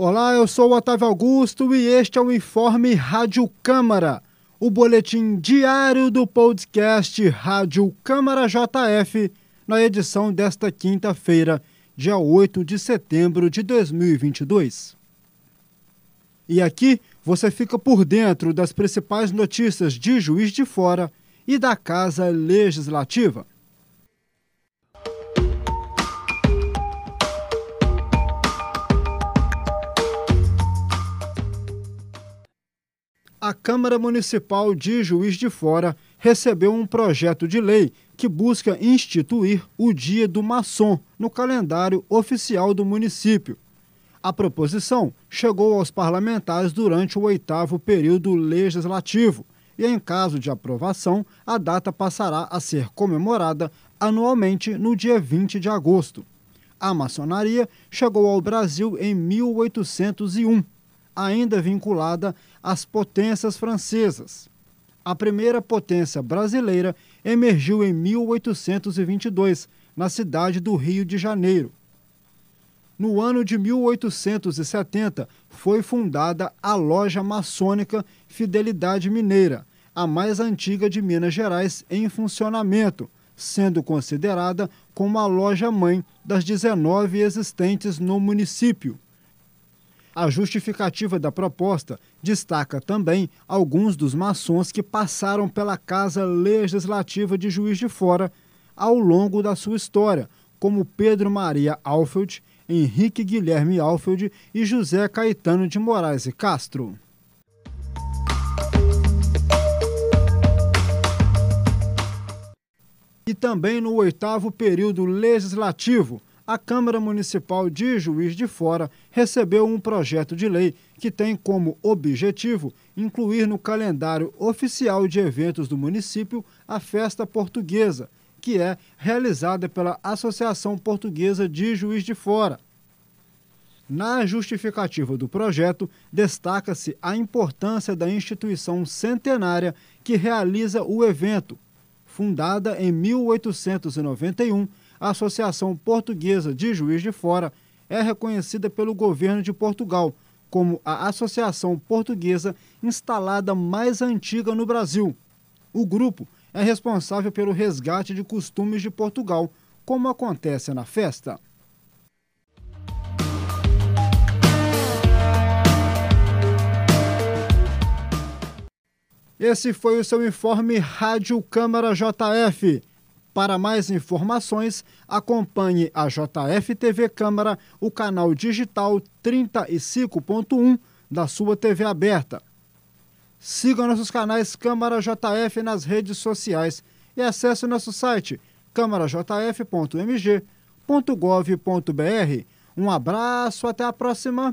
eu sou o Otávio Augusto e este é o Informe Rádio Câmara, o boletim diário do podcast Rádio Câmara JF, na edição desta quinta-feira, dia 8 de setembro de 2022. E aqui você fica por dentro das principais notícias de Juiz de Fora e da Casa Legislativa. A Câmara Municipal de Juiz de Fora recebeu um projeto de lei que busca instituir o Dia do Maçom no calendário oficial do município. A proposição chegou aos parlamentares durante o oitavo período legislativo e, em caso de aprovação, a data passará a ser comemorada anualmente no dia 20 de agosto. A maçonaria chegou ao Brasil em 1801 ainda vinculada às potências francesas. A primeira potência brasileira emergiu em 1822, na cidade do Rio de Janeiro. No ano de 1870, foi fundada a Loja Maçônica Fidelidade Mineira, a mais antiga de Minas Gerais em funcionamento, sendo considerada como a loja mãe das 19 existentes no município. A justificativa da proposta destaca também alguns dos maçons que passaram pela Casa Legislativa de Juiz de Fora ao longo da sua história, como Pedro Maria Alfeld, Henrique Guilherme Alfeld e José Caetano de Moraes e Castro. E também no oitavo período legislativo, a Câmara Municipal de Juiz de Fora recebeu um projeto de lei que tem como objetivo incluir no calendário oficial de eventos do município a festa portuguesa, que é realizada pela Associação Portuguesa de Juiz de Fora. Na justificativa do projeto, destaca-se a importância da instituição centenária que realiza o evento. Fundada em 1891, a Associação Portuguesa de Juiz de Fora é reconhecida pelo governo de Portugal como a associação portuguesa instalada mais antiga no Brasil. O grupo é responsável pelo resgate de costumes de Portugal, como acontece na festa. Esse foi o seu informe Rádio Câmara JF. Para mais informações, acompanhe a JF TV Câmara, o canal digital 35.1 da sua TV aberta. Siga nossos canais Câmara JF nas redes sociais e acesse nosso site câmarajf.mg.gov.br. Um abraço, até a próxima!